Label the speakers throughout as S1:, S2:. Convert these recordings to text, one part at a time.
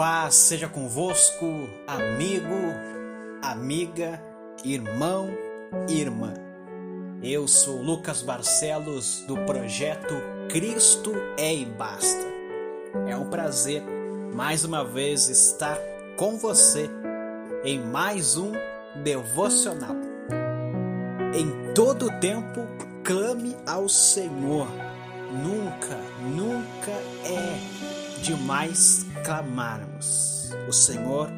S1: paz seja convosco, amigo, amiga, irmão, irmã. Eu sou Lucas Barcelos do projeto Cristo é e Basta. É um prazer mais uma vez estar com você em mais um devocional. Em todo tempo, clame ao Senhor. Nunca, nunca é demais clamarmos. O Senhor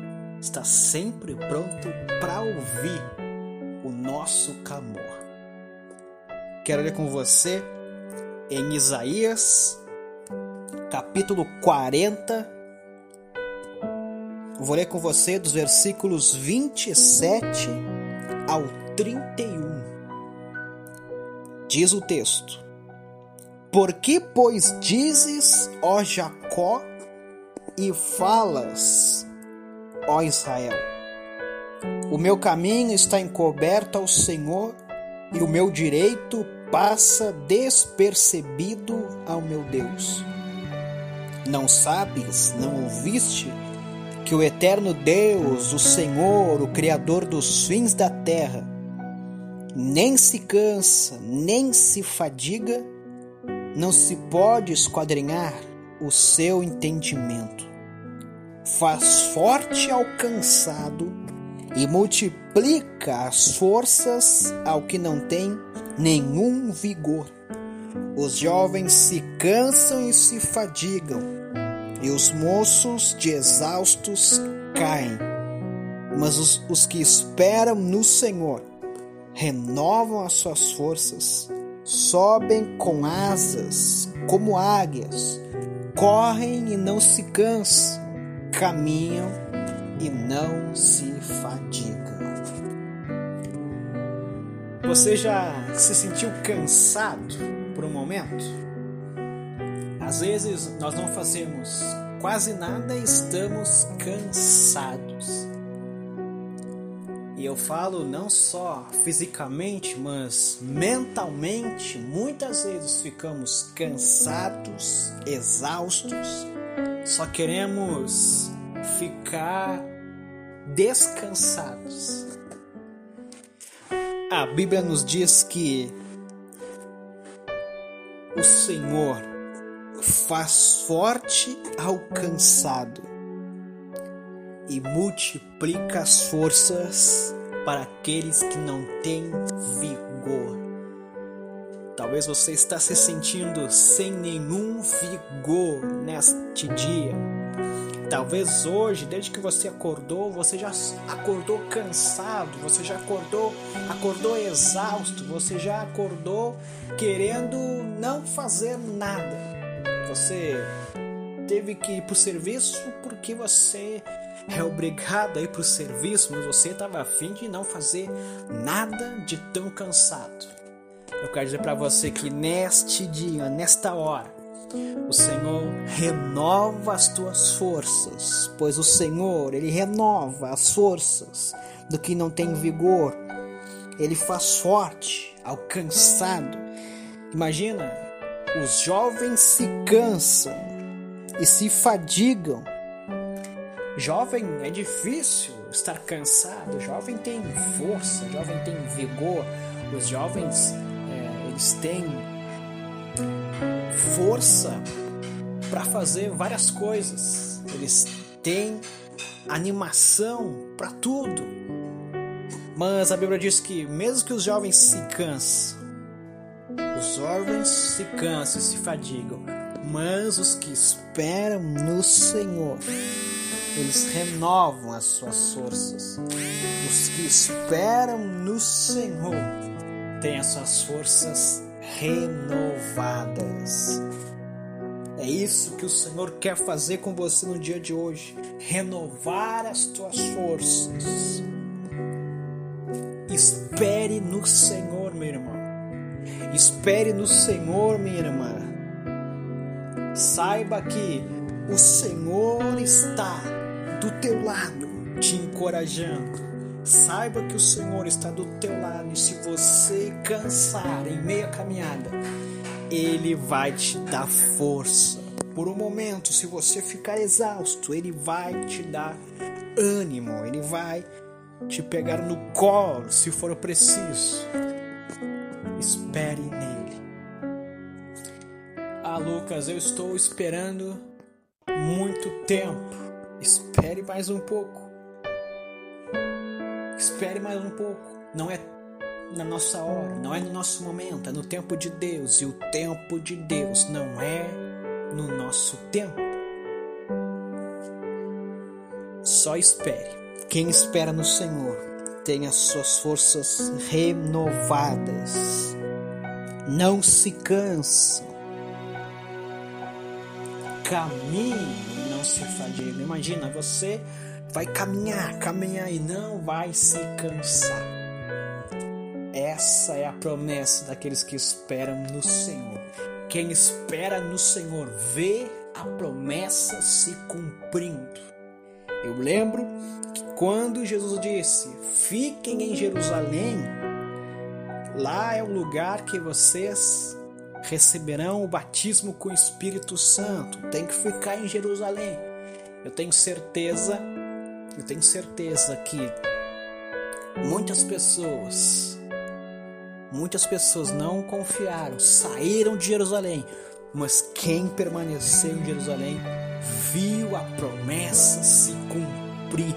S1: está sempre pronto para ouvir o nosso clamor. Quero ler com você em Isaías, capítulo 40. Vou ler com você dos versículos 27 ao 31. Diz o texto: Por que, pois, dizes, ó Jacó, e falas, ó Israel. O meu caminho está encoberto ao Senhor e o meu direito passa despercebido ao meu Deus. Não sabes, não ouviste, que o eterno Deus, o Senhor, o Criador dos fins da terra, nem se cansa, nem se fadiga, não se pode esquadrinhar o seu entendimento. Faz forte ao cansado e multiplica as forças ao que não tem nenhum vigor. Os jovens se cansam e se fadigam, e os moços de exaustos caem. Mas os, os que esperam no Senhor renovam as suas forças, sobem com asas como águias correm e não se cansam, caminham e não se fadigam. Você já se sentiu cansado por um momento? Às vezes nós não fazemos quase nada e estamos cansados. E eu falo não só fisicamente, mas mentalmente, muitas vezes ficamos cansados, exaustos, só queremos ficar descansados. A Bíblia nos diz que o Senhor faz forte ao cansado e multiplica as forças para aqueles que não têm vigor. Talvez você está se sentindo sem nenhum vigor neste dia. Talvez hoje, desde que você acordou, você já acordou cansado, você já acordou, acordou exausto, você já acordou querendo não fazer nada. Você teve que ir para o serviço porque você é obrigado a ir para o serviço, mas você estava afim de não fazer nada de tão cansado. Eu quero dizer para você que neste dia, nesta hora, o Senhor renova as tuas forças, pois o Senhor, ele renova as forças do que não tem vigor. Ele faz forte ao cansado. Imagina, os jovens se cansam e se fadigam Jovem é difícil estar cansado, jovem tem força, jovem tem vigor, os jovens é, eles têm força para fazer várias coisas, eles têm animação para tudo. Mas a Bíblia diz que mesmo que os jovens se cansam, os jovens se cansam e se fadigam, mas os que esperam no Senhor eles renovam as suas forças. Os que esperam no Senhor têm as suas forças renovadas. É isso que o Senhor quer fazer com você no dia de hoje: renovar as tuas forças. Espere no Senhor, meu irmão. Espere no Senhor, minha irmã. Saiba que o Senhor está do teu lado, te encorajando. Saiba que o Senhor está do teu lado e se você cansar em meia caminhada, Ele vai te dar força. por um momento, se você ficar exausto, Ele vai te dar ânimo, Ele vai te pegar no colo se for preciso. Espere nele. Ah, Lucas, eu estou esperando muito tempo. Espere mais um pouco. Espere mais um pouco. Não é na nossa hora, não é no nosso momento, é no tempo de Deus. E o tempo de Deus não é no nosso tempo. Só espere. Quem espera no Senhor tem as suas forças renovadas. Não se cansa. Caminhe, não se fadiga. Imagina, você vai caminhar, caminhar e não vai se cansar. Essa é a promessa daqueles que esperam no Senhor. Quem espera no Senhor vê a promessa se cumprindo. Eu lembro que quando Jesus disse: Fiquem em Jerusalém, lá é o lugar que vocês receberão o batismo com o Espírito Santo. Tem que ficar em Jerusalém. Eu tenho certeza, eu tenho certeza que muitas pessoas, muitas pessoas não confiaram, saíram de Jerusalém, mas quem permaneceu em Jerusalém viu a promessa se cumprir.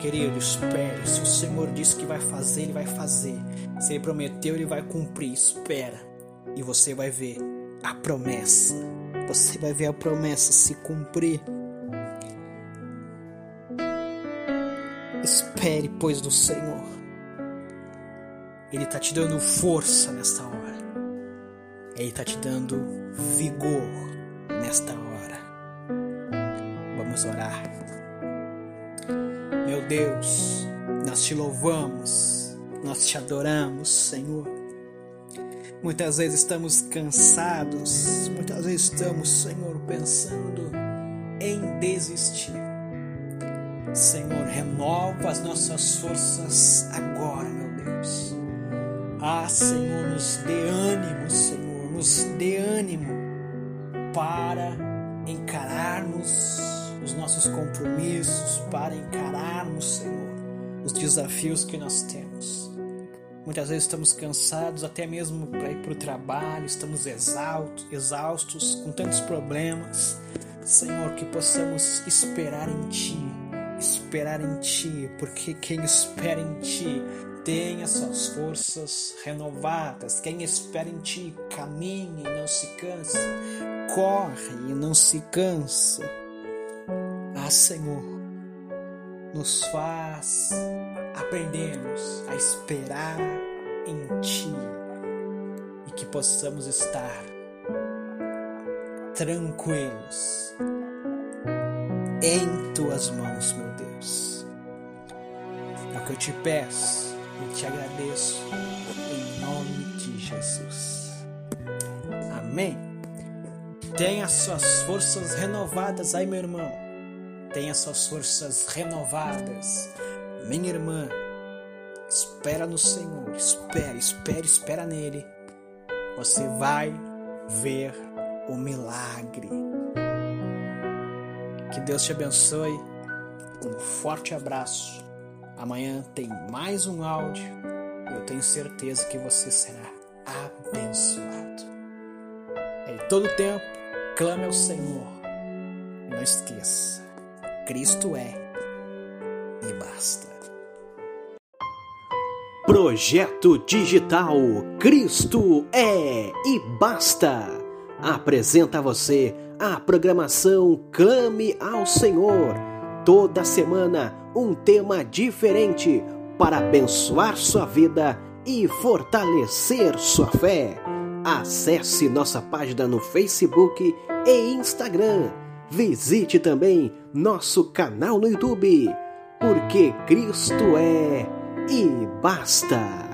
S1: Querido, espere. Se o Senhor disse que vai fazer, Ele vai fazer. Se Ele prometeu, Ele vai cumprir. Espera. E você vai ver a promessa. Você vai ver a promessa se cumprir. Espere, pois, do Senhor. Ele está te dando força nesta hora. Ele está te dando vigor nesta hora. Vamos orar. Meu Deus, nós te louvamos, nós te adoramos, Senhor. Muitas vezes estamos cansados, muitas vezes estamos, Senhor, pensando em desistir. Senhor, renova as nossas forças agora, meu Deus. Ah, Senhor, nos dê ânimo, Senhor, nos dê ânimo para encararmos os nossos compromissos, para encararmos, Senhor, os desafios que nós temos. Muitas vezes estamos cansados, até mesmo para ir para o trabalho, estamos exaustos, exaustos, com tantos problemas. Senhor, que possamos esperar em Ti, esperar em Ti, porque quem espera em Ti tem as suas forças renovadas. Quem espera em Ti caminha e não se cansa, corre e não se cansa. Ah, Senhor, nos faz aprendermos a esperar em Ti e que possamos estar tranquilos em Tuas mãos, meu Deus. É o que eu te peço e te agradeço em nome de Jesus. Amém. Tenha suas forças renovadas aí, meu irmão tenha suas forças renovadas. Minha irmã, espera no Senhor, espera, espera, espera nele. Você vai ver o milagre. Que Deus te abençoe. Um forte abraço. Amanhã tem mais um áudio. Eu tenho certeza que você será abençoado. Em todo tempo, clame ao Senhor. Não esqueça. Cristo é e basta.
S2: Projeto Digital Cristo é e basta. Apresenta a você a programação Clame ao Senhor. Toda semana um tema diferente para abençoar sua vida e fortalecer sua fé. Acesse nossa página no Facebook e Instagram Visite também nosso canal no YouTube, porque Cristo é e basta.